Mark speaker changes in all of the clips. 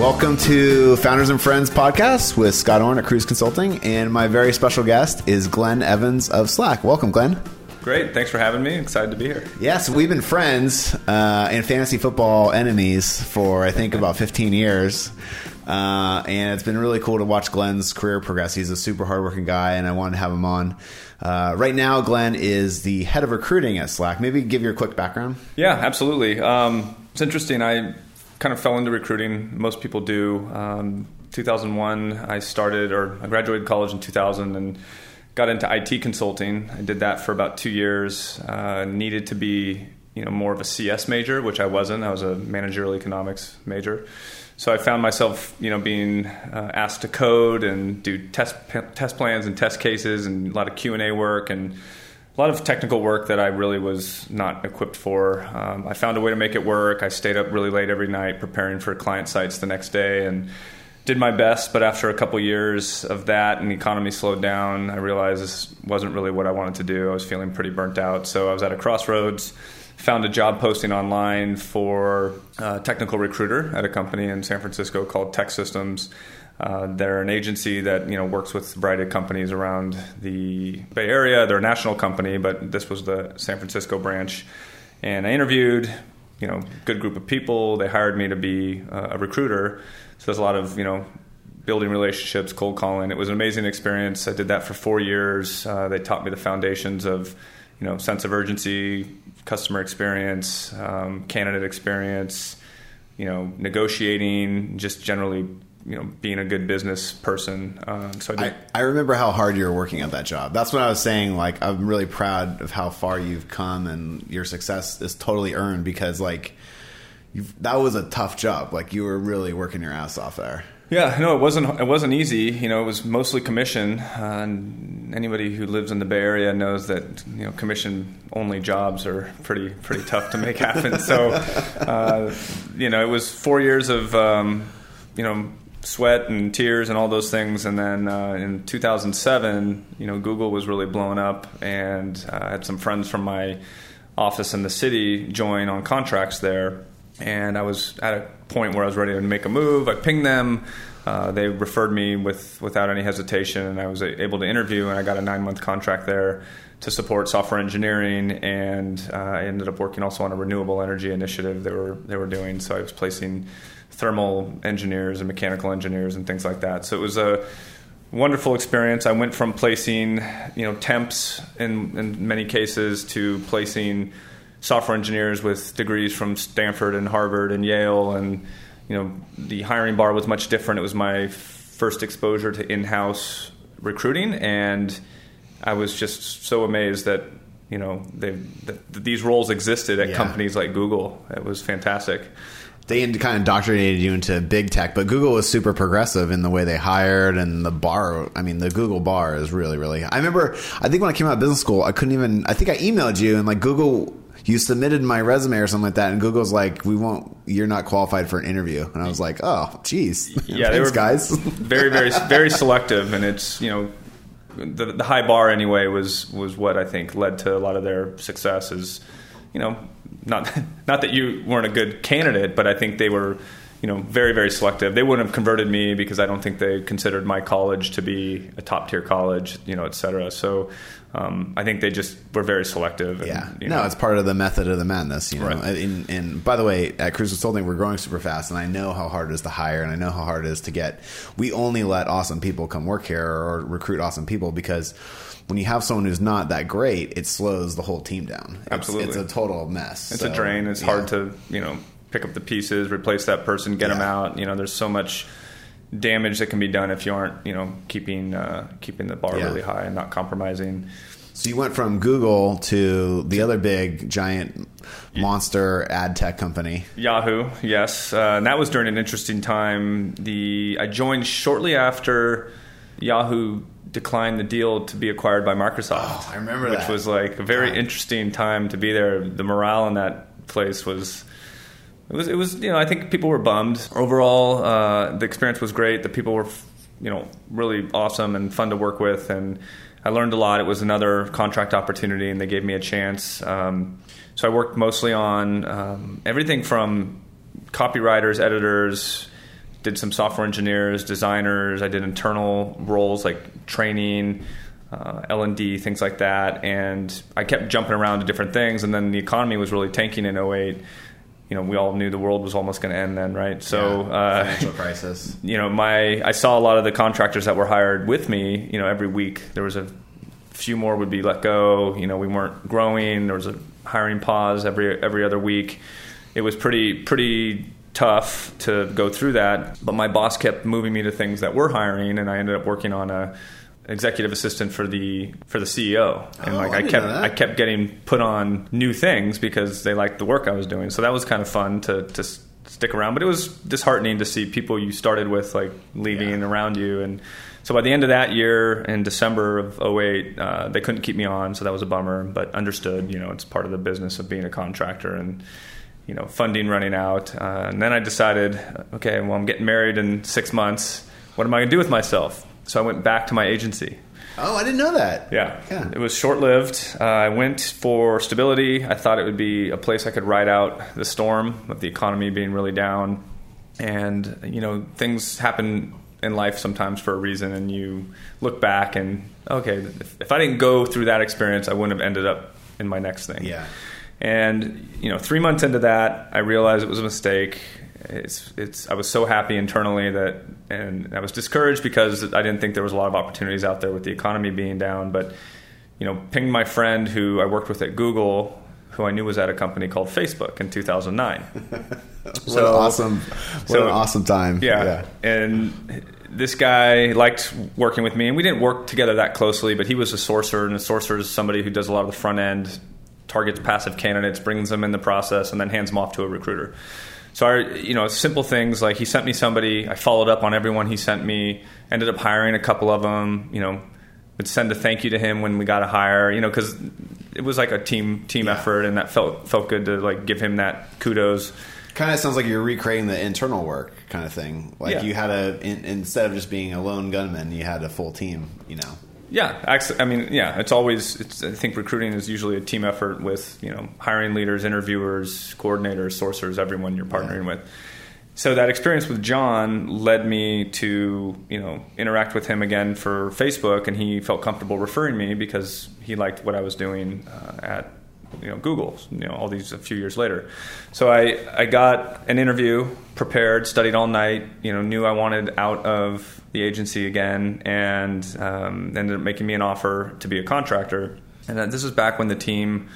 Speaker 1: Welcome to Founders and Friends podcast with Scott Orn at Kruze Consulting, and my very special guest is Glenn Evans of Slack. Welcome, Glenn.
Speaker 2: Great, thanks for having me. Excited to be here.
Speaker 1: Yes, yeah, so we've been friends uh, and fantasy football enemies for I think about 15 years. Uh, and it's been really cool to watch Glenn's career progress. He's a super hardworking guy, and I wanted to have him on. Uh, right now, Glenn is the head of recruiting at Slack. Maybe give your quick background.
Speaker 2: Yeah, absolutely. Um, it's interesting. I kind of fell into recruiting. Most people do. Um, 2001, I started, or I graduated college in 2000 and got into IT consulting. I did that for about two years. Uh, needed to be, you know, more of a CS major, which I wasn't. I was a managerial economics major. So I found myself, you know, being uh, asked to code and do test test plans and test cases and a lot of Q and A work and a lot of technical work that I really was not equipped for. Um, I found a way to make it work. I stayed up really late every night preparing for client sites the next day and did my best. But after a couple years of that and the economy slowed down, I realized this wasn't really what I wanted to do. I was feeling pretty burnt out. So I was at a crossroads. Found a job posting online for a technical recruiter at a company in San Francisco called TEKsystems uh, they're an agency that you know works with a variety of companies around the Bay Area. They're a national company, but this was the San Francisco branch. And I interviewed, you know, good group of people. They hired me to be uh, a recruiter. So there's a lot of you know building relationships, cold calling. It was an amazing experience. I did that for four years. Uh, they taught me the foundations of you know sense of urgency, customer experience, um, candidate experience, you know, negotiating, just generally you know being a good business person. Uh, so
Speaker 1: I, I, I, remember how hard you were working at that job. That's what I was saying. Like I'm really proud of how far you've come and your success is totally earned because like that was a tough job. Like you were really working your ass off there.
Speaker 2: Yeah, no, it wasn't. It wasn't easy. You know, it was mostly commission. Uh, and anybody who lives in the Bay Area knows that you know commission only jobs are pretty pretty tough to make happen. so, uh, you know, it was four years of um, you know sweat and tears and all those things. And then uh, in 2007, you know, Google was really blowing up, and uh, I had some friends from my office in the city join on contracts there. And I was at a point where I was ready to make a move. I pinged them. Uh, they referred me with without any hesitation, and I was able to interview. And I got a nine month contract there to support software engineering, and uh, I ended up working also on a renewable energy initiative they were they were doing. So I was placing thermal engineers and mechanical engineers and things like that. So it was a wonderful experience. I went from placing, you know, temps in, in many cases to placing software engineers with degrees from Stanford and Harvard and Yale, and you know, the hiring bar was much different. It was my first exposure to in-house recruiting, and I was just so amazed that you know they that these roles existed at yeah. companies like Google. It was fantastic
Speaker 1: they kind of indoctrinated you into big tech, but Google was super progressive in the way they hired and the bar. I mean, the Google bar is really, really. I remember, I think when I came out of business school, I couldn't even. I think I emailed you and like Google. You submitted my resume or something like that, and Google's like, "We won't. You're not qualified for an interview." And I was like, "Oh, geez,
Speaker 2: yeah,
Speaker 1: Thanks,
Speaker 2: they were
Speaker 1: guys,
Speaker 2: very, very, very selective, and it's you know." The, the high bar anyway was was what I think led to a lot of their success. Is you know not not that you weren't a good candidate, but I think they were you know very very selective. They wouldn't have converted me because I don't think they considered my college to be a top tier college, you know, et cetera. So um, I think they just were very selective. And,
Speaker 1: yeah, you know. no, it's part of the method of the madness, you know. Right. And, and, by the way, at Kruze Consulting, we're growing super fast, and I know how hard it is to hire, and I know how hard it is to get. We only let awesome people come work here or recruit awesome people because when you have someone who's not that great, it slows the whole team down. It's,
Speaker 2: Absolutely,
Speaker 1: it's a total mess.
Speaker 2: It's so, a drain. It's yeah. hard to you know pick up the pieces, replace that person, get yeah. them out. You know, there's so much damage that can be done if you aren't you know keeping uh, keeping the bar yeah. really high and not compromising.
Speaker 1: So you went from Google to the other big giant monster ad tech company,
Speaker 2: Yahoo. Yes, uh, and that was during an interesting time. The I joined shortly after Yahoo declined the deal to be acquired by Microsoft.
Speaker 1: Oh, I remember
Speaker 2: which
Speaker 1: that.
Speaker 2: was like a very God. interesting time to be there. The morale in that place was. It was, it was, you know, I think people were bummed. Overall, uh, the experience was great. The people were, you know, really awesome and fun to work with, and I learned a lot. It was another contract opportunity, and they gave me a chance. Um, so I worked mostly on um, everything from copywriters, editors, did some software engineers, designers. I did internal roles like training, uh, L and D, things like that. And I kept jumping around to different things. And then the economy was really tanking in 08. You know, we all knew the world was almost going to end then, right? So,
Speaker 1: Yeah,
Speaker 2: uh,
Speaker 1: financial crisis.
Speaker 2: you know, my I saw a lot of the contractors that were hired with me. You know, every week there was a few more would be let go. You know, we weren't growing. There was a hiring pause every every other week. It was pretty pretty tough to go through that. But my boss kept moving me to things that were hiring, and I ended up working on a executive assistant for the for the CEO. And
Speaker 1: Oh,
Speaker 2: like
Speaker 1: I
Speaker 2: I, kept. I kept getting put on new things because they liked the work I was doing. So that was kind of fun to to stick around. But it was disheartening to see people you started with like leaving
Speaker 1: Yeah.
Speaker 2: around you. And so by the end of that year, in December of 08, uh, they couldn't keep me on, so that was a bummer. But understood, you know, it's part of the business of being a contractor and. You know, funding running out, uh, and then I decided, okay, well, I'm getting married in six months. What am I going to do with myself? So I went back to my agency.
Speaker 1: Oh, I didn't know that.
Speaker 2: Yeah.
Speaker 1: Yeah.
Speaker 2: It was short lived. Uh, I went for stability. I thought it would be a place I could ride out the storm of the economy being really down. And, you know, things happen in life sometimes for a reason, and you look back and, okay, if, if I didn't go through that experience, I wouldn't have ended up in my next thing.
Speaker 1: Yeah.
Speaker 2: And you know, three months into that, I realized it was a mistake. It's, it's. I was so happy internally that, and I was discouraged because I didn't think there was a lot of opportunities out there with the economy being down. But you know, pinged my friend who I worked with at Google, who I knew was at a company called Facebook in 2009.
Speaker 1: What
Speaker 2: So-
Speaker 1: awesome, what
Speaker 2: so-
Speaker 1: an awesome time.
Speaker 2: Yeah. And this guy liked working with me, and we didn't work together that closely, but he was a sourcer and a sourcer is somebody who does a lot of the front end, targets passive candidates, brings them in the process, and then hands them off to a recruiter. So, I, you know, simple things like he sent me somebody, I followed up on everyone he sent me, ended up hiring a couple of them, you know, would send a thank you to him when we got a hire, you know, because it was like a team team
Speaker 1: Yeah.
Speaker 2: effort, and that felt felt good to like give him that kudos.
Speaker 1: Kind of sounds like you're recreating the internal work kind of thing. Like
Speaker 2: Yeah.
Speaker 1: you had a in, instead of just being a lone gunman, you had a full team. You know.
Speaker 2: Yeah, I mean, yeah, it's always. It's, I think recruiting is usually a team effort with you know hiring leaders, interviewers, coordinators, sourcers, everyone you're partnering with. So that experience with John led me to you know interact with him again for Facebook, and he felt comfortable referring me because he liked what I was doing uh, at you know Google. You know all these a few years later. So I I got an interview, prepared, studied all night. You know knew I wanted out of the agency again, and um, ended up making me an offer to be a contractor. And this was back when the team.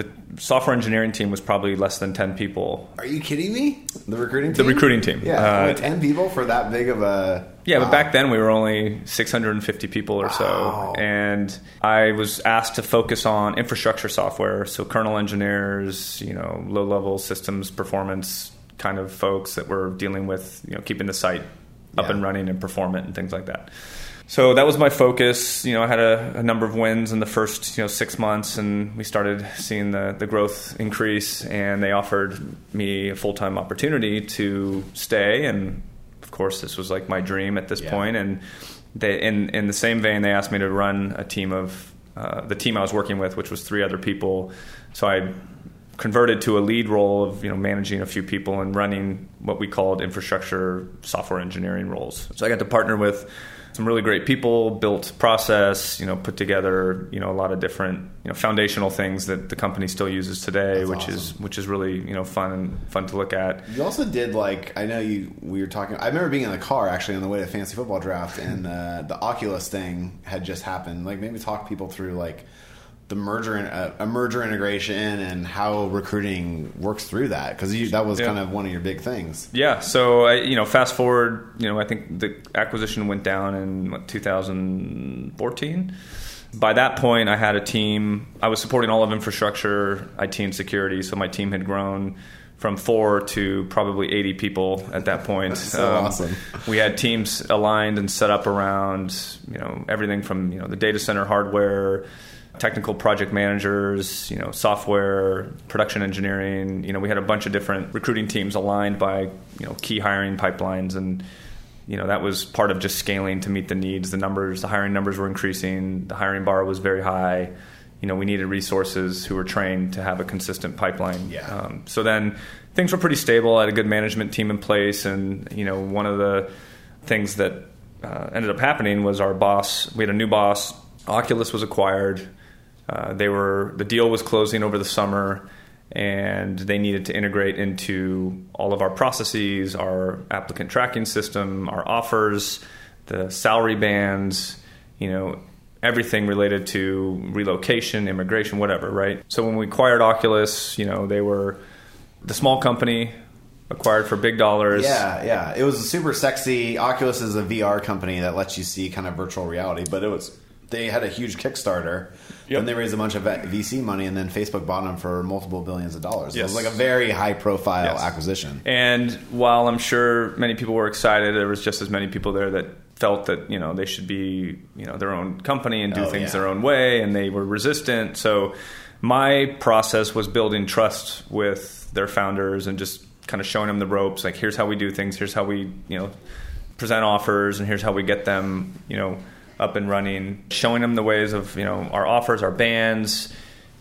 Speaker 2: The software engineering team was probably less than ten people,
Speaker 1: Are you kidding me? The recruiting team?
Speaker 2: The recruiting team.
Speaker 1: Yeah,
Speaker 2: Uh,
Speaker 1: only ten people for that big of a.
Speaker 2: Yeah,
Speaker 1: Wow.
Speaker 2: but back then we were only 650 people or so. And I was asked to focus on infrastructure software, so kernel engineers, you know, low level systems performance kind of folks that were dealing with, you know, keeping the site up
Speaker 1: Yeah.
Speaker 2: and running and performant and things like that. So that was my focus. You know, I had a, a number of wins in the first you know six months, and we started seeing the, the growth increase. And they offered me a full time opportunity to stay, and of course, this was like my dream at this
Speaker 1: Yeah.
Speaker 2: point. And they, in in the same vein, they asked me to run a team of uh, the team I was working with, which was three other people. So I converted to a lead role of you know managing a few people and running what we called infrastructure software engineering roles. So I got to partner with some really great people, built process, you know, put together you know a lot of different you know foundational things that the company still uses today,
Speaker 1: That's
Speaker 2: which is which is really you know fun and fun to look at.
Speaker 1: You also did like I know you. We were talking. I remember being in the car actually on the way to fantasy football draft, and uh, the Oculus thing had just happened. Like maybe talk people through like the merger and uh, a merger integration and how recruiting works through that because that was
Speaker 2: Yeah.
Speaker 1: kind of one of your big things.
Speaker 2: Yeah, so I, you know, fast forward, you know, I think the acquisition went down in what, 2014. By that point, I had a team. I was supporting all of infrastructure, IT, and security. So my team had grown from four to probably 80 people at that point. Um,
Speaker 1: so awesome.
Speaker 2: We had teams aligned and set up around, you know, everything from you know the data center hardware, technical project managers, you know, software, production engineering. You know, we had a bunch of different recruiting teams aligned by you know key hiring pipelines and. You know that was part of just scaling to meet the needs. The numbers, the hiring numbers were increasing. The hiring bar was very high. you know we needed resources who were trained to have a consistent pipeline.
Speaker 1: Yeah.
Speaker 2: Um, so then things were pretty stable. I had a good management team in place, and you know one of the things that uh, ended up happening was our boss. We had a new boss. Oculus was acquired. Uh, they were the deal was closing over the summer, and they needed to integrate into all of our processes, our applicant tracking system, our offers, the salary bands, you know, everything related to relocation, immigration, whatever, right? So when we acquired Oculus, you know, they were the small company acquired for big dollars.
Speaker 1: Yeah, yeah. It was super sexy. Oculus is a VR company that lets you see kind of virtual reality, but it was they had a huge Kickstarter.
Speaker 2: Yep.
Speaker 1: And they raised a bunch of VC money, and then Facebook bought them for multiple billions of dollars.
Speaker 2: Yes.
Speaker 1: It was like a very high profile
Speaker 2: Yes.
Speaker 1: acquisition.
Speaker 2: And while I'm sure many people were excited, there was just as many people there that felt that you know they should be you know their own company and do
Speaker 1: Oh,
Speaker 2: things
Speaker 1: yeah.
Speaker 2: their own way, and they were resistant. So my process was building trust with their founders and just kind of showing them the ropes. Like here's how we do things. Here's how we you know present offers, and here's how we get them you know up and running. Showing them the ways of you know our offers, our bands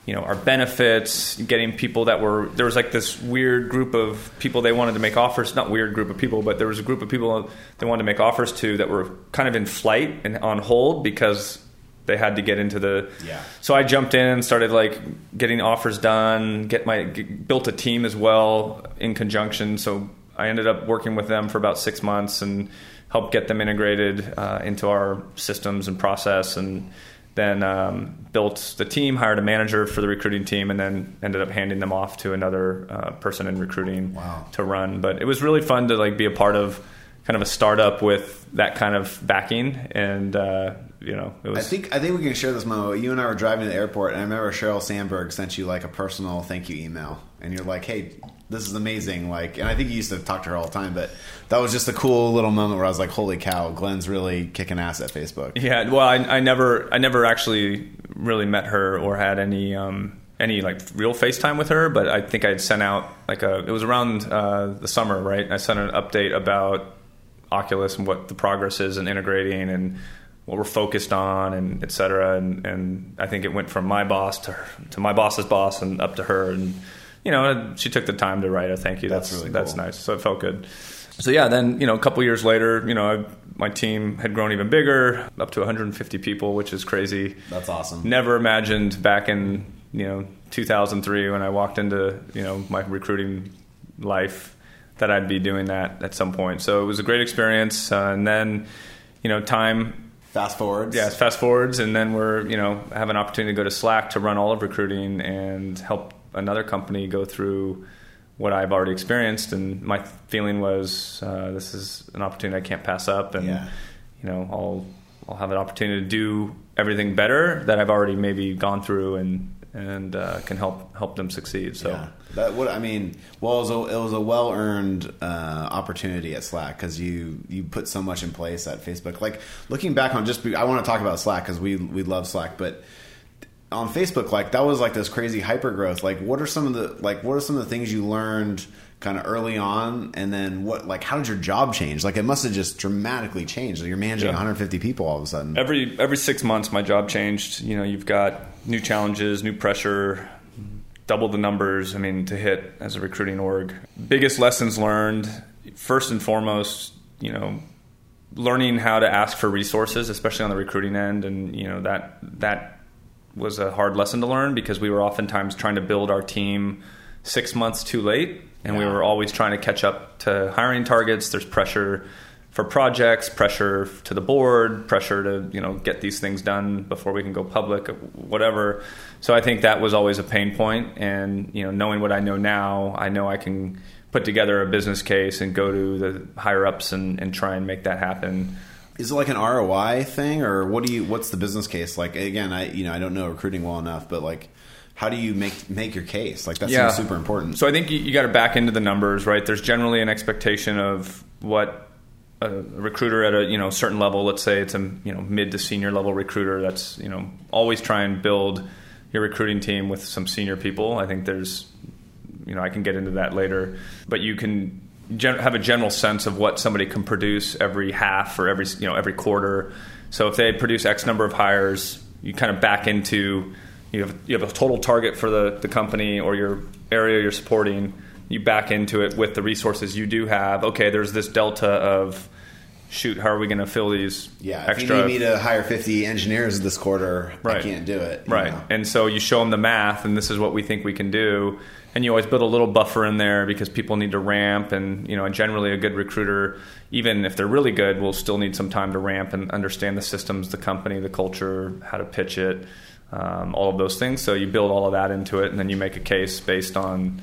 Speaker 2: you know our benefits getting people that were there was like this weird group of people they wanted to make offers not weird group of people but there was a group of people they wanted to make offers to that were kind of in flight and on hold because they had to get into the
Speaker 1: Yeah.
Speaker 2: so i jumped in and started like getting offers done get my get, built a team as well in conjunction so i ended up working with them for about six months and helped get them integrated uh, into our systems and process and then um, built the team, hired a manager for the recruiting team, and then ended up handing them off to another uh, person in recruiting
Speaker 1: Wow.
Speaker 2: to run. But it was really fun to like be a part of kind of a startup with that kind of backing, and uh, you know, it was
Speaker 1: I think I think we can share this moment. You and I were driving to the airport, and I remember Sheryl Sandberg sent you like a personal thank you email, and you're like, "Hey, this is amazing!" Like, and I think you used to talk to her all the time, but that was just a cool little moment where I was like, "Holy cow, Glenn's really kicking ass at Facebook."
Speaker 2: Yeah, well, I, I never, I never actually really met her or had any, um, any like real FaceTime with her. But I think I'd sent out like a. It was around uh, the summer, right? I sent an update about Oculus and what the progress is in integrating and what we're focused on and et cetera. And, and I think it went from my boss to her, to my boss's boss and up to her. And you know, she took the time to write a thank you.
Speaker 1: That's
Speaker 2: That's
Speaker 1: really
Speaker 2: that's
Speaker 1: cool.
Speaker 2: nice. So it felt good. So yeah, then you know, a couple years later, you know, I, my team had grown even bigger, up to 150 people, which is crazy.
Speaker 1: That's awesome.
Speaker 2: Never imagined back in you know 2003 when I walked into you know my recruiting life that I'd be doing that at some point. So it was a great experience, uh, and then you know time
Speaker 1: Fast forwards.
Speaker 2: yeah, fast forwards, and then we're you know have an opportunity to go to Slack to run all of recruiting and help another company go through what I've already experienced. And my feeling was uh, this is an opportunity I can't pass up, and
Speaker 1: Yeah.
Speaker 2: you know I'll I'll have an opportunity to do everything better that I've already maybe gone through and and uh, can help help them succeed. So.
Speaker 1: Yeah. That what I mean. Well, it was a, it was a well earned uh, opportunity at Slack because you you put so much in place at Facebook. Like looking back on just, I want to talk about Slack because we we love Slack, but on Facebook, like that was like this crazy hyper growth. Like, what are some of the like what are some of the things you learned kind of early on, and then what like how did your job change? Like, it must have just dramatically changed. Like, You're managing
Speaker 2: Yeah.
Speaker 1: 150 people all of a sudden.
Speaker 2: every every six months my job changed you know you've got new challenges new pressure double the numbers i mean to hit as a recruiting org biggest lessons learned first and foremost you know learning how to ask for resources especially on the recruiting end and you know that that was a hard lesson to learn because we were oftentimes trying to build our team six months too late and we were always trying to catch up to hiring targets. There's pressure for projects pressure to the board pressure to you know get these things done before we can go public whatever. So i think that was always a pain point and you know knowing what i know now i know i can put together a business case and go to the higher ups and, and try and make that happen
Speaker 1: Is it like an ROI thing, or what do you? What's the business case? Like again, I you know I don't know recruiting well enough, but like, how do you make make your case? Like that seems super important.
Speaker 2: So I think you, you got to back into the numbers, right? There's generally an expectation of what a recruiter at a you know certain level, let's say it's a you know mid to senior level recruiter, that's you know always try and build your recruiting team with some senior people. I think there's you know I can get into that later, but you can gen- have a general sense of what somebody can produce every half or every you know every quarter. So if they produce X number of hires, you kind of back into you have you have a total target for the, the company or your area you're supporting. You back into it with the resources you do have. Okay, there's this delta of shoot, how are we going to fill these
Speaker 1: Yeah,
Speaker 2: extra?
Speaker 1: if you need me to hire 50 engineers this quarter, I can't do it.
Speaker 2: Right.
Speaker 1: know?
Speaker 2: And so you show them the math, and this is what we think we can do. And you always build a little buffer in there because people need to ramp. And, you know, generally a good recruiter, even if they're really good, will still need some time to ramp and understand the systems, the company, the culture, how to pitch it, um, all of those things. So you build all of that into it, and then you make a case based on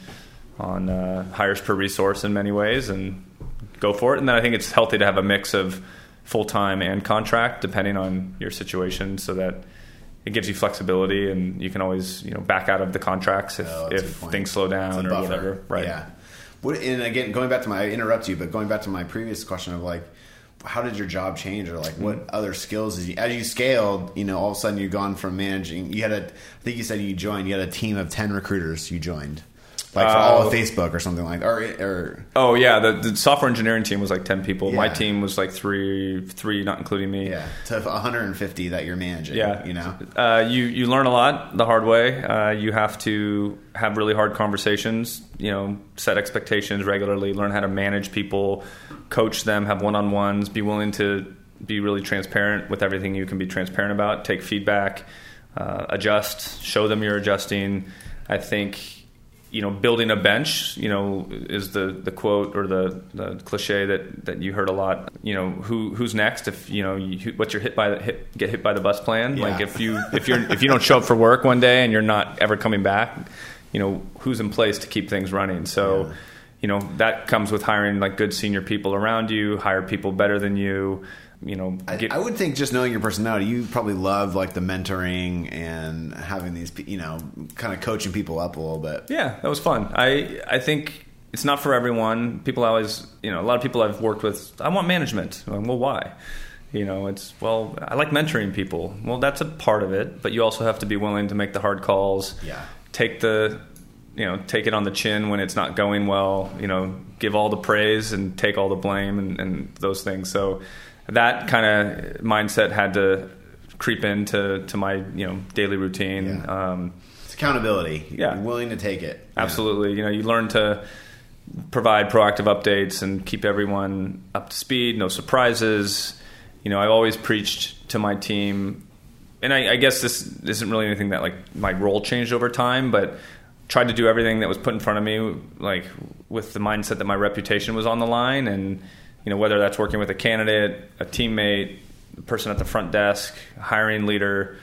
Speaker 2: on uh, hires per resource in many ways, and go for it. And then I think it's healthy to have a mix of full time and contract, depending on your situation, so that it gives you flexibility, and you can always you know back out of the contracts if,
Speaker 1: Oh,
Speaker 2: if things slow down or
Speaker 1: buffer.
Speaker 2: whatever. Right.
Speaker 1: Yeah. What, and again, going back to my, I interrupt you, but going back to my previous question of like, how did your job change, or like what
Speaker 2: Mm-hmm.
Speaker 1: other skills did you, as you scaled? You know, all of a sudden you've gone from managing. You had a, I think you said you joined. You had a team of ten recruiters. You joined, like for all of
Speaker 2: Uh,
Speaker 1: Facebook or something like, or or
Speaker 2: Oh yeah, the, the software engineering team was like ten people. My team was like three, three not including me.
Speaker 1: yeah, to 150 that you're managing.
Speaker 2: Yeah,
Speaker 1: you know.
Speaker 2: uh, you you learn a lot the hard way. Uh, you have to have really hard conversations. You know, set expectations regularly. Learn how to manage people, coach them, have one on ones. Be willing to be really transparent with everything you can be transparent about. Take feedback, uh, adjust, show them you're adjusting. I think you know, building a bench, you know, is the, the quote or the, the cliche that, that you heard a lot. You know, who who's next? If you know, you, what's your hit by the hit, get hit by the bus plan?
Speaker 1: Yeah.
Speaker 2: Like if you if you're if you don't show up for work one day and you're not ever coming back, you know, who's in place to keep things running? So,
Speaker 1: Yeah.
Speaker 2: you know, that comes with hiring like good senior people around you, hire people better than you. You know,
Speaker 1: I,
Speaker 2: get,
Speaker 1: I would think just knowing your personality, you probably love like the mentoring and having these, you know, kind of coaching people up a little bit.
Speaker 2: Yeah, that was fun. I I think it's not for everyone. People always, you know, a lot of people I've worked with. I want management. Like, well, why? You know, it's well, I like mentoring people. Well, that's a part of it, but you also have to be willing to make the hard calls.
Speaker 1: Yeah.
Speaker 2: Take the, you know, take it on the chin when it's not going well. You know, give all the praise and take all the blame and, and those things. So that kind of mindset had to creep into to my you know daily routine.
Speaker 1: Yeah.
Speaker 2: Um,
Speaker 1: It's accountability.
Speaker 2: Yeah.
Speaker 1: You're willing to take it. Yeah.
Speaker 2: Absolutely. You know, you learn to provide proactive updates and keep everyone up to speed, no surprises. You know, I've always preached to my team, and I, I guess this isn't really anything that like my role changed over time, but tried to do everything that was put in front of me, like with the mindset that my reputation was on the line, and you know, whether that's working with a candidate, a teammate, the person at the front desk, hiring leader,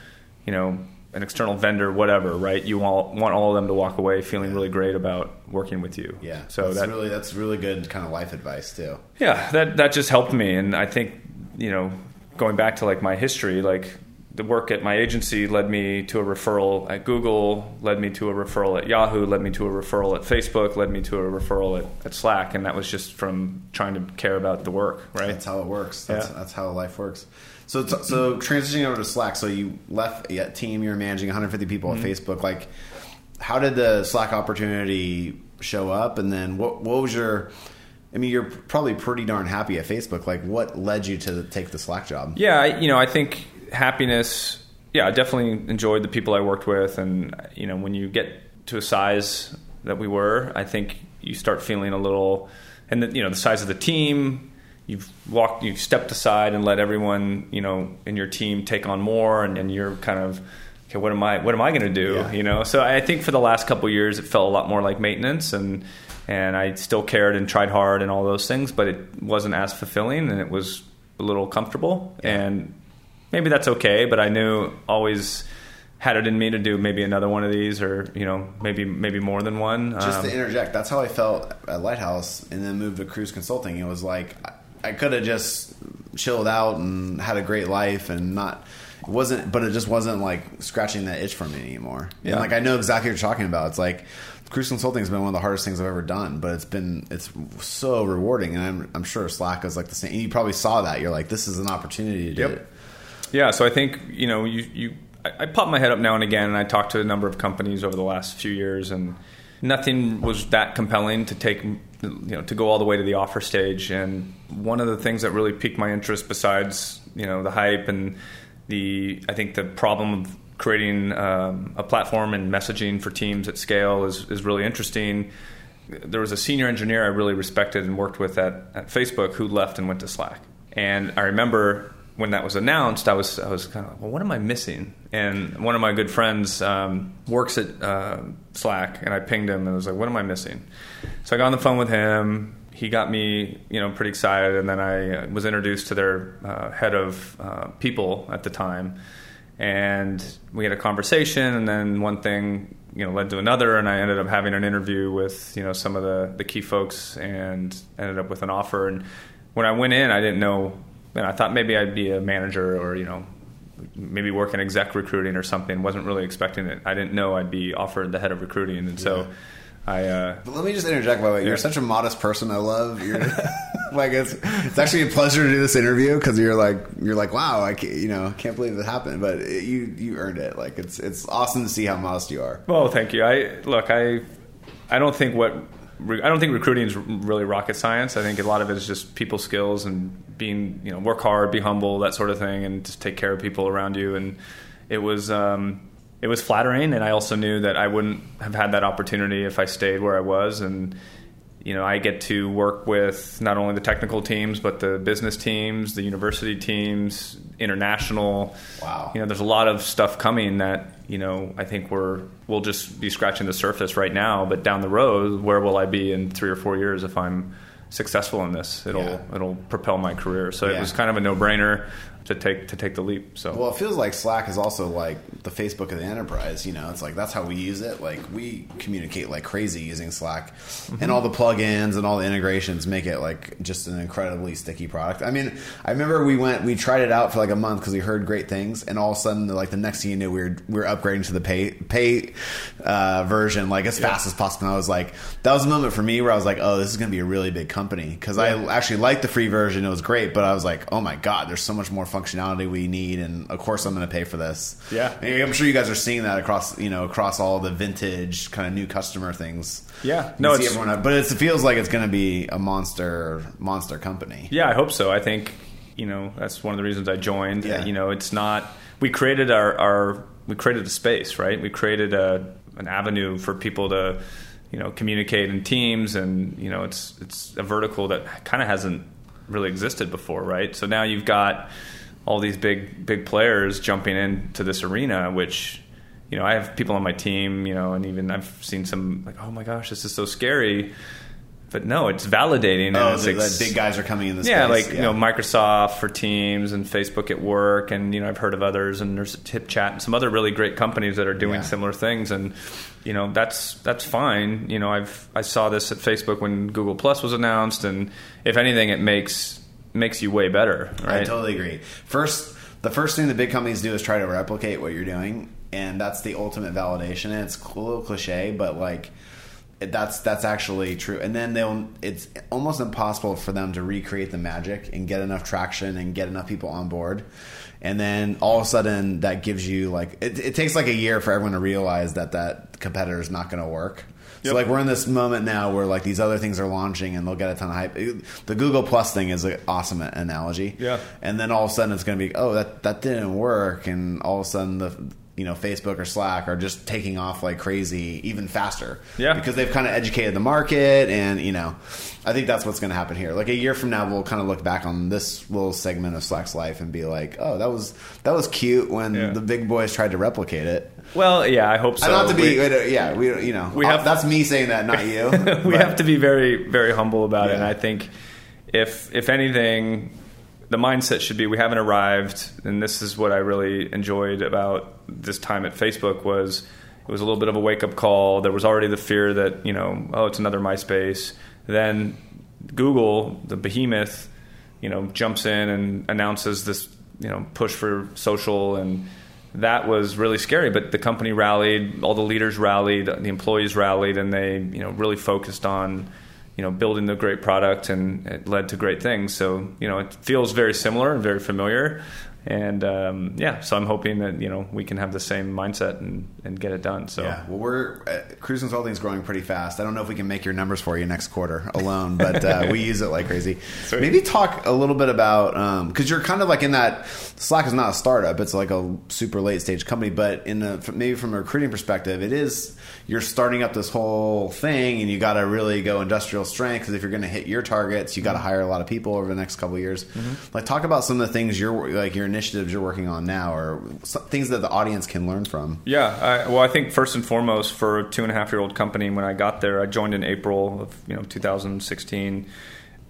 Speaker 2: you know, an external vendor, whatever, right? You want, want all of them to walk away feeling really great about working with you.
Speaker 1: Yeah.
Speaker 2: So
Speaker 1: that's
Speaker 2: that
Speaker 1: really that's really good kind of life advice too.
Speaker 2: yeah, that that just helped me, and I think you know, going back to like my history, like the work at my agency led me to a referral at Google, led me to a referral at Yahoo, led me to a referral at Facebook, led me to a referral at, at Slack, and that was just from trying to care about the work, right?
Speaker 1: That's how it works. That's,
Speaker 2: Yeah.
Speaker 1: that's how life works. So, so transitioning over to Slack. So you left a team. You're managing 150 people
Speaker 2: Mm-hmm.
Speaker 1: at Facebook. Like, how did the Slack opportunity show up? And then what? What was your? I mean, you're probably pretty darn happy at Facebook. Like, what led you to take the Slack job?
Speaker 2: Yeah, I, you know, I think happiness. Yeah, I definitely enjoyed the people I worked with, and you know, when you get to a size that we were, I think you start feeling a little, and the, you know, the size of the team. You've walked, you've stepped aside and let everyone, you know, in your team take on more, and, and you're kind of, okay, what am I, what am I going to do?
Speaker 1: Yeah.
Speaker 2: You know, so I think for the last couple of years, it felt a lot more like maintenance, and and I still cared and tried hard and all those things, but it wasn't as fulfilling, and it was a little comfortable, and maybe that's okay. But I knew always had it in me to do maybe another one of these, or you know, maybe maybe more than one.
Speaker 1: Just
Speaker 2: Um,
Speaker 1: to interject, that's how I felt at Lighthouse, and then moved to Kruze Consulting. It was like I, I could have just chilled out and had a great life, and not. It wasn't, but it just wasn't like scratching that itch for me anymore.
Speaker 2: Yeah.
Speaker 1: And like I know exactly what you're talking about. It's like Kruze Consulting has been one of the hardest things I've ever done, but it's been it's so rewarding, and I'm I'm sure Slack is like the same. And you probably saw that. You're like, this is an opportunity to do
Speaker 2: Yep. Yeah, so I think you know you you I, I pop my head up now and again, and I talked to a number of companies over the last few years, and nothing was that compelling to take you know to go all the way to the offer stage. And one of the things that really piqued my interest, besides you know the hype and the I think the problem of creating um, a platform and messaging for teams at scale is, is really interesting. There was a senior engineer I really respected and worked with at, at Facebook who left and went to Slack. And I remember when that was announced, I was I was kind of well, what am I missing? And one of my good friends um, works at uh, Slack, and I pinged him and I was like, what am I missing? So I got on the phone with him. He got me, you know, pretty excited, and then I was introduced to their uh, head of uh, people at the time, and we had a conversation, and then one thing, you know, led to another, and I ended up having an interview with, you know, some of the the key folks, and ended up with an offer. And when I went in, I didn't know and I thought maybe I'd be a manager or you know maybe work in exec recruiting or something. wasn't really expecting it. I didn't know I'd be offered the head of recruiting, and so. Yeah. I, uh,
Speaker 1: let me just interject by the way. You're yeah. such a modest person. I love. You're like it's it's actually a pleasure to do this interview because you're like you're like wow I can't, you know can't believe it happened, but it, you you earned it. Like it's it's awesome to see how modest you are.
Speaker 2: Well, thank you. I look I I don't think what I don't think recruiting is really rocket science. I think a lot of it is just people skills and being, you know, work hard, be humble, that sort of thing, and just take care of people around you. And it was um, it was flattering, and I also knew that I wouldn't have had that opportunity if I stayed where I was. And you know, I get to work with not only the technical teams, but the business teams, the university teams, international.
Speaker 1: Wow.
Speaker 2: You know, there's a lot of stuff coming that, you know, I think we're, we'll just be scratching the surface right now, but down the road, where will I be in three or four years if I'm successful in this? It'll, yeah. it'll propel my career. So yeah. it was kind of a no brainer to take to take the leap. So
Speaker 1: well, it feels like Slack is also like the Facebook of the enterprise. You know, it's like that's how we use it. Like we communicate like crazy using Slack, mm-hmm. and all the plugins and all the integrations make it like just an incredibly sticky product. I mean, I remember we went we tried it out for like a month because we heard great things, and all of a sudden, like the next thing you knew, we were we were upgrading to the pay pay uh, version like as yeah. fast as possible. And I was like, that was a moment for me where I was like, oh, this is going to be a really big company because yeah. I actually liked the free version; it was great, but I was like, oh my god, there's so much more functionality we need, and of course I'm going to pay for this.
Speaker 2: Yeah,
Speaker 1: I'm sure you guys are seeing that across you know across all the vintage kind of new customer things.
Speaker 2: Yeah, no,
Speaker 1: it's, everyone, but it feels like it's going to be a monster monster company.
Speaker 2: Yeah, I hope so. I think you know that's one of the reasons I joined. Yeah. you know, it's not we created our, our we created a space, right? We created a an avenue for people to you know communicate in teams and you know it's it's a vertical that kind of hasn't really existed before right so now you've got all these big big players jumping into this arena, which you know I have people on my team, you know, and even I've seen some like, oh my gosh, this is so scary. But no, it's validating.
Speaker 1: Oh, the, like, big guys are coming in this.
Speaker 2: Yeah, space. like yeah. you know, Microsoft for Teams and Facebook at work, and you know, I've heard of others, and there's HipChat and some other really great companies that are doing yeah. similar things, and you know, that's that's fine. You know, I've I saw this at Facebook when Google Plus was announced, and if anything, it makes makes you way better. Right?
Speaker 1: I totally agree. First, the first thing the big companies do is try to replicate what you're doing, and that's the ultimate validation. And it's a little cliche, but like that's that's actually true. And then they'll it's almost impossible for them to recreate the magic and get enough traction and get enough people on board. And then all of a sudden, that gives you like it, it takes like a year for everyone to realize that that competitor is not going to work. Yep. So like we're in this moment now where like these other things are launching and they'll get a ton of hype. The Google Plus thing is an awesome analogy.
Speaker 2: Yeah.
Speaker 1: And then all of a sudden it's going to be oh that that didn't work and all of a sudden the you know Facebook or Slack are just taking off like crazy even faster.
Speaker 2: Yeah.
Speaker 1: Because they've kind of educated the market and you know I think that's what's going to happen here. Like a year from now we'll kind of look back on this little segment of Slack's life and be like, "Oh, that was that was cute when yeah. the big boys tried to replicate it."
Speaker 2: Well, yeah, I hope so.
Speaker 1: Not have to be, we, uh, yeah, we, you know, we have, uh, that's me saying that, not you.
Speaker 2: we but. have to be very, very humble about yeah. it. And I think if, if anything, the mindset should be we haven't arrived. And this is what I really enjoyed about this time at Facebook was it was a little bit of a wake up call. There was already the fear that you know, oh, it's another MySpace. Then Google, the behemoth, you know, jumps in and announces this, you know, push for social and that was really scary. But the company rallied, all the leaders rallied, the employees rallied, and they you know really focused on you know building the great product, and it led to great things. So you know it feels very similar and very familiar. And um, yeah, so I'm hoping that you know we can have the same mindset and, and get it done. So
Speaker 1: yeah, well, we're uh, Kruze Consulting is growing pretty fast. I don't know if we can make your numbers for you next quarter alone, but uh, we use it like crazy. Sweet. Maybe talk a little bit about because um, you're kind of like in that Slack is not a startup; it's like a super late stage company. But in a, maybe from a recruiting perspective, it is you're starting up this whole thing, and you got to really go industrial strength because if you're going to hit your targets, you got to mm-hmm. hire a lot of people over the next couple years. Mm-hmm. Like, talk about some of the things you're like your initiatives you're working on now, or things that the audience can learn from.
Speaker 2: Yeah, I, well, I think first and foremost, for a two and a half year old company, when I got there, I joined in April of you know 2016.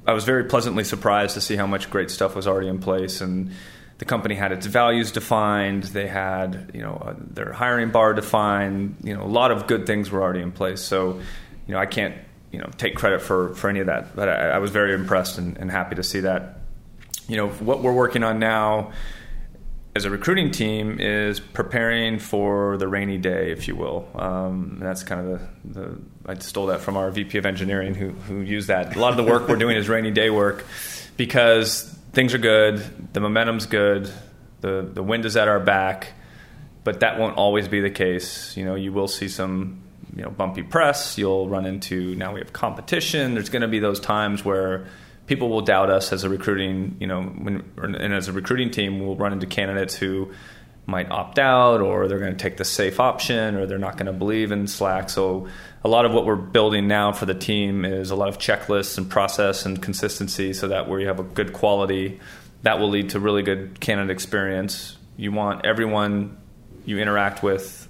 Speaker 2: I was very pleasantly surprised to see how much great stuff was already in place and the company had its values defined. They had, you know, uh, their hiring bar defined. You know, a lot of good things were already in place. So, you know, I can't, you know, take credit for for any of that. But I, I was very impressed and, and, happy to see that. You know, what we're working on now as a recruiting team is preparing for the rainy day, if you will. Um, that's kind of the, the, I stole that from our VP of engineering who who used that. A lot of the work we're doing is rainy day work because things are good, the momentum's good, the the wind is at our back, but that won't always be the case. You know, you will see some you know bumpy press. You'll run into now we have competition. There's going to be those times where people will doubt us as a recruiting, you know, when, and as a recruiting team, we'll run into candidates who might opt out or they're going to take the safe option or they're not going to believe in Slack. So a lot of what we're building now for the team is a lot of checklists and process and consistency so that where you have a good quality that will lead to really good candidate experience. You want everyone you interact with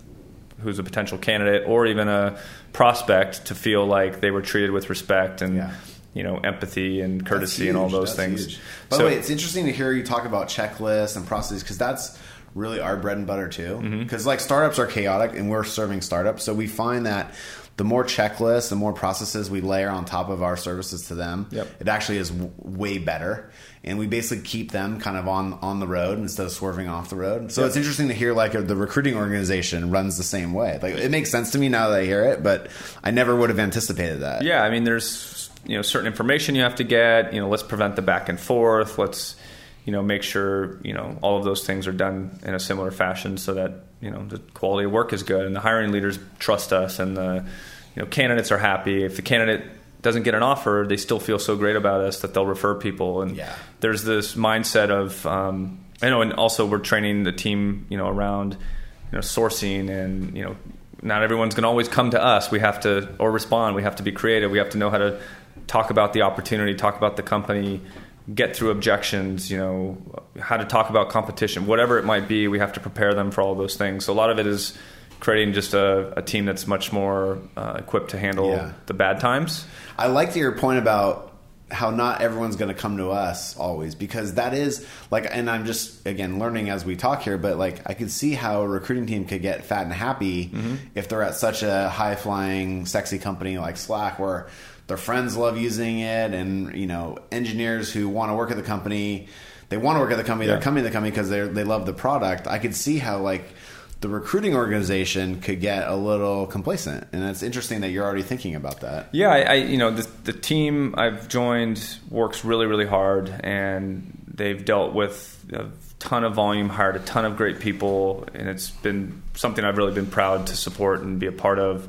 Speaker 2: who's a potential candidate or even a prospect to feel like they were treated with respect and yeah you know empathy and courtesy and all those that's things. Huge.
Speaker 1: By so, the way, it's interesting to hear you talk about checklists and processes because that's really our bread and butter too. Because mm-hmm. like startups are chaotic, and we're serving startups, so we find that the more checklists, the more processes we layer on top of our services to them, yep. it actually is w- way better. And we basically keep them kind of on on the road instead of swerving off the road. So yep. it's interesting to hear like the recruiting organization runs the same way. Like it makes sense to me now that I hear it, but I never would have anticipated that.
Speaker 2: Yeah, I mean, there's you know certain information you have to get. You know, let's prevent the back and forth. Let's you know make sure you know all of those things are done in a similar fashion so that you know the quality of work is good and the hiring leaders trust us and the you know candidates are happy. If the candidate doesn't get an offer, they still feel so great about us that they'll refer people. And yeah. there's this mindset of um, I know, and also we're training the team you know around you know sourcing and you know not everyone's going to always come to us. We have to or respond. We have to be creative. We have to know how to talk about the opportunity, talk about the company, get through objections, you know, how to talk about competition, whatever it might be, we have to prepare them for all those things. So a lot of it is creating just a, a team that's much more uh, equipped to handle yeah. the bad times.
Speaker 1: I like your point about how not everyone's going to come to us always because that is like and i'm just again learning as we talk here but like i could see how a recruiting team could get fat and happy mm-hmm. if they're at such a high flying sexy company like slack where their friends love using it, and you know, engineers who want to work at the company, they want to work at the company. Yeah. They're coming to the company because they they love the product. I could see how like the recruiting organization could get a little complacent, and it's interesting that you're already thinking about that.
Speaker 2: Yeah, I, I you know the, the team I've joined works really really hard, and they've dealt with a ton of volume, hired a ton of great people, and it's been something I've really been proud to support and be a part of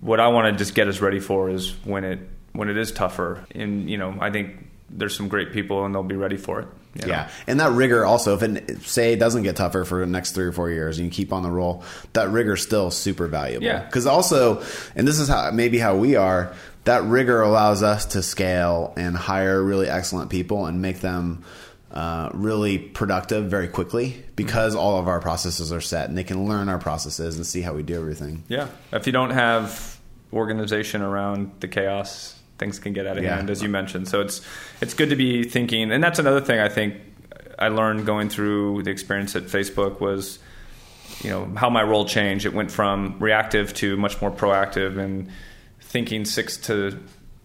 Speaker 2: what I want to just get us ready for is when it when it is tougher. And you know, I think there's some great people and they'll be ready for it.
Speaker 1: You know? Yeah, and that rigor also, if it say it doesn't get tougher for the next three or four years, and you keep on the roll, that rigor is still super valuable.
Speaker 2: Yeah,
Speaker 1: because also, and this is how maybe how we are. That rigor allows us to scale and hire really excellent people and make them uh, really productive very quickly because all of our processes are set and they can learn our processes and see how we do everything.
Speaker 2: Yeah. If you don't have organization around the chaos, things can get out of yeah. hand, as you mentioned. So it's it's good to be thinking, and that's another thing I think I learned going through the experience at Facebook was, you know, how my role changed. It went from reactive to much more proactive and thinking six to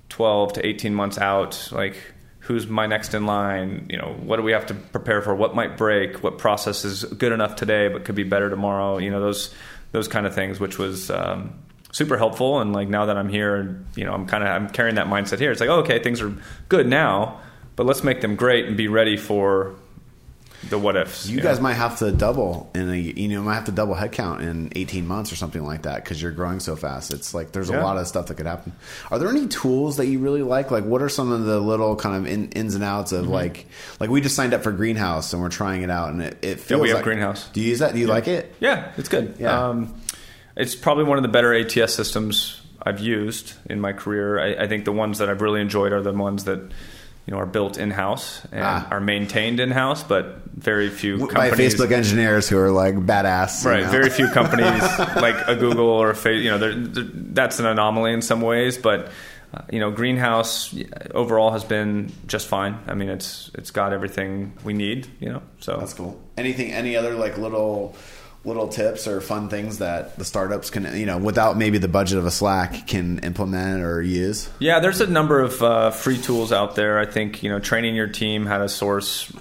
Speaker 2: twelve to eighteen months out, like who's my next in line you know what do we have to prepare for? What might break? What process is good enough today but could be better tomorrow? You know those those kind of things which was um, super helpful. And like now that i'm here you know i'm kind of i'm carrying that mindset here. It's like oh, okay things are good now but let's make them great and be ready for the what ifs.
Speaker 1: You guys might have to double in a you know might have to double headcount in 18 months or something like that because you're growing so fast. It's like there's a lot of stuff that could happen. Are there any tools that you really like? Like what are some of the little kind of in, ins and outs
Speaker 2: Mm-hmm.
Speaker 1: of like like we just signed up for Greenhouse and we're trying it out and it, it feels yeah
Speaker 2: we have
Speaker 1: like,
Speaker 2: Greenhouse.
Speaker 1: Do you use that? Do you like it?
Speaker 2: Yeah, it's good.
Speaker 1: Yeah.
Speaker 2: Um, it's probably one of the better ATS systems I've used in my career. I, I think the ones that I've really enjoyed are the ones that you know are built in house and
Speaker 1: Ah.
Speaker 2: are maintained in house, but very few
Speaker 1: By. Facebook engineers who are like badass, you
Speaker 2: Right,
Speaker 1: know?
Speaker 2: very few companies like a Google or a Fa- you know, they're, they're, that's an anomaly in some ways, but uh, you know, Greenhouse overall has been just fine. I mean, it's it's got everything we need, you know. So
Speaker 1: That's cool. Anything? Any other like little little tips or fun things that the startups can you know without maybe the budget of a Slack can implement or use?
Speaker 2: Yeah, there's a number of uh, free tools out there. I think you know training your team how to source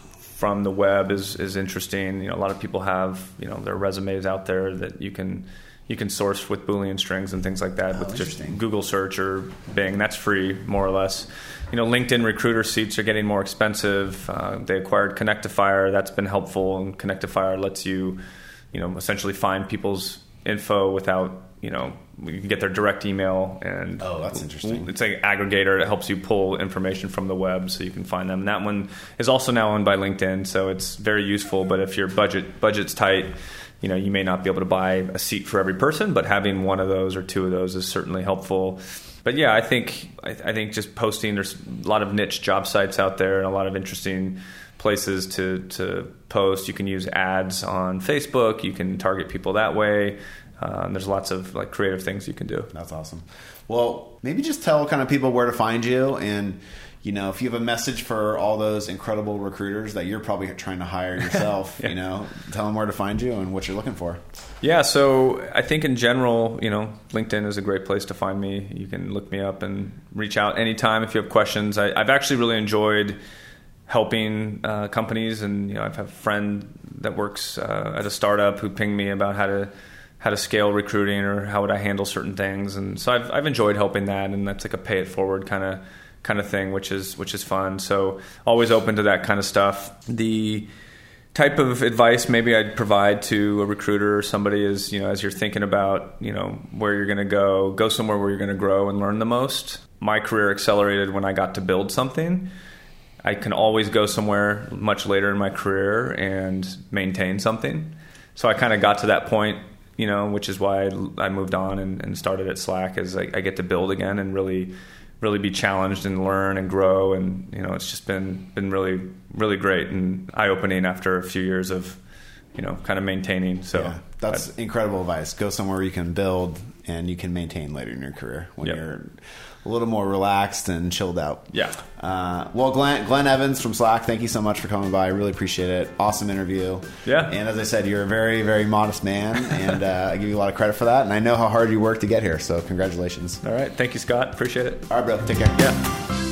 Speaker 2: from the web is is interesting. You know, a lot of people have you know their resumes out there that you can you can source with Boolean strings and things like that with just. Google search or Bing. That's free, more or less. You know, LinkedIn recruiter seats are getting more expensive. Uh, they acquired Connectifier. That's been helpful, and Connectifier lets you, you know, essentially find people's info without, you know, you can get their direct email and
Speaker 1: Oh, that's interesting.
Speaker 2: it's like an aggregator that helps you pull information from the web so you can find them. And that one is also now owned by LinkedIn, so it's very useful. But if your budget budget's tight, you know you may not be able to buy a seat for every person, but having one of those or two of those is certainly helpful. But yeah, I think I, I think just posting. There's a lot of niche job sites out there and a lot of interesting places to to post. You can use ads on Facebook. You can target people that way. Uh, there's lots of like creative things you can do.
Speaker 1: That's awesome. Well, maybe just tell kind of people where to find you and you know, if you have a message for all those incredible recruiters that you're probably trying to hire yourself,
Speaker 2: Yeah.
Speaker 1: you know, tell them where to find you and what you're looking for.
Speaker 2: Yeah, so I think in general, you know, LinkedIn is a great place to find me. You can look me up and reach out anytime if you have questions. I, I've actually really enjoyed helping uh, companies, and you know, I've have a friend that works uh, at a startup who pinged me about how to how to scale recruiting or how would I handle certain things, and so I've I've enjoyed helping that, and that's like a pay it forward kind of kind of thing, which is which is fun. So always open to that kind of stuff. The type of advice maybe I'd provide to a recruiter or somebody is, you know, as you're thinking about, you know, where you're going to go, go somewhere where you're going to grow and learn the most. My career accelerated when I got to build something. I can always go somewhere much later in my career and maintain something. So I kind of got to that point, you know, which is why I moved on and, and started at Slack as I, I get to build again and really really be challenged and learn and grow and you know it's just been been really really great and eye opening after a few years of you know kind of maintaining so
Speaker 1: yeah, that's incredible advice. Go somewhere you can build and you can maintain later in your career when
Speaker 2: Yep.
Speaker 1: you're a little more relaxed and chilled out.
Speaker 2: Yeah.
Speaker 1: Uh, well, Glenn, Glenn Evans from Slack, thank you so much for coming by. I really appreciate it. Awesome interview.
Speaker 2: Yeah.
Speaker 1: And as I said, you're a very, very modest man, and uh, I give you a lot of credit for that. And I know how hard you work to get here, so congratulations.
Speaker 2: all right thank you scott appreciate it
Speaker 1: All right, bro. Take care.
Speaker 2: yeah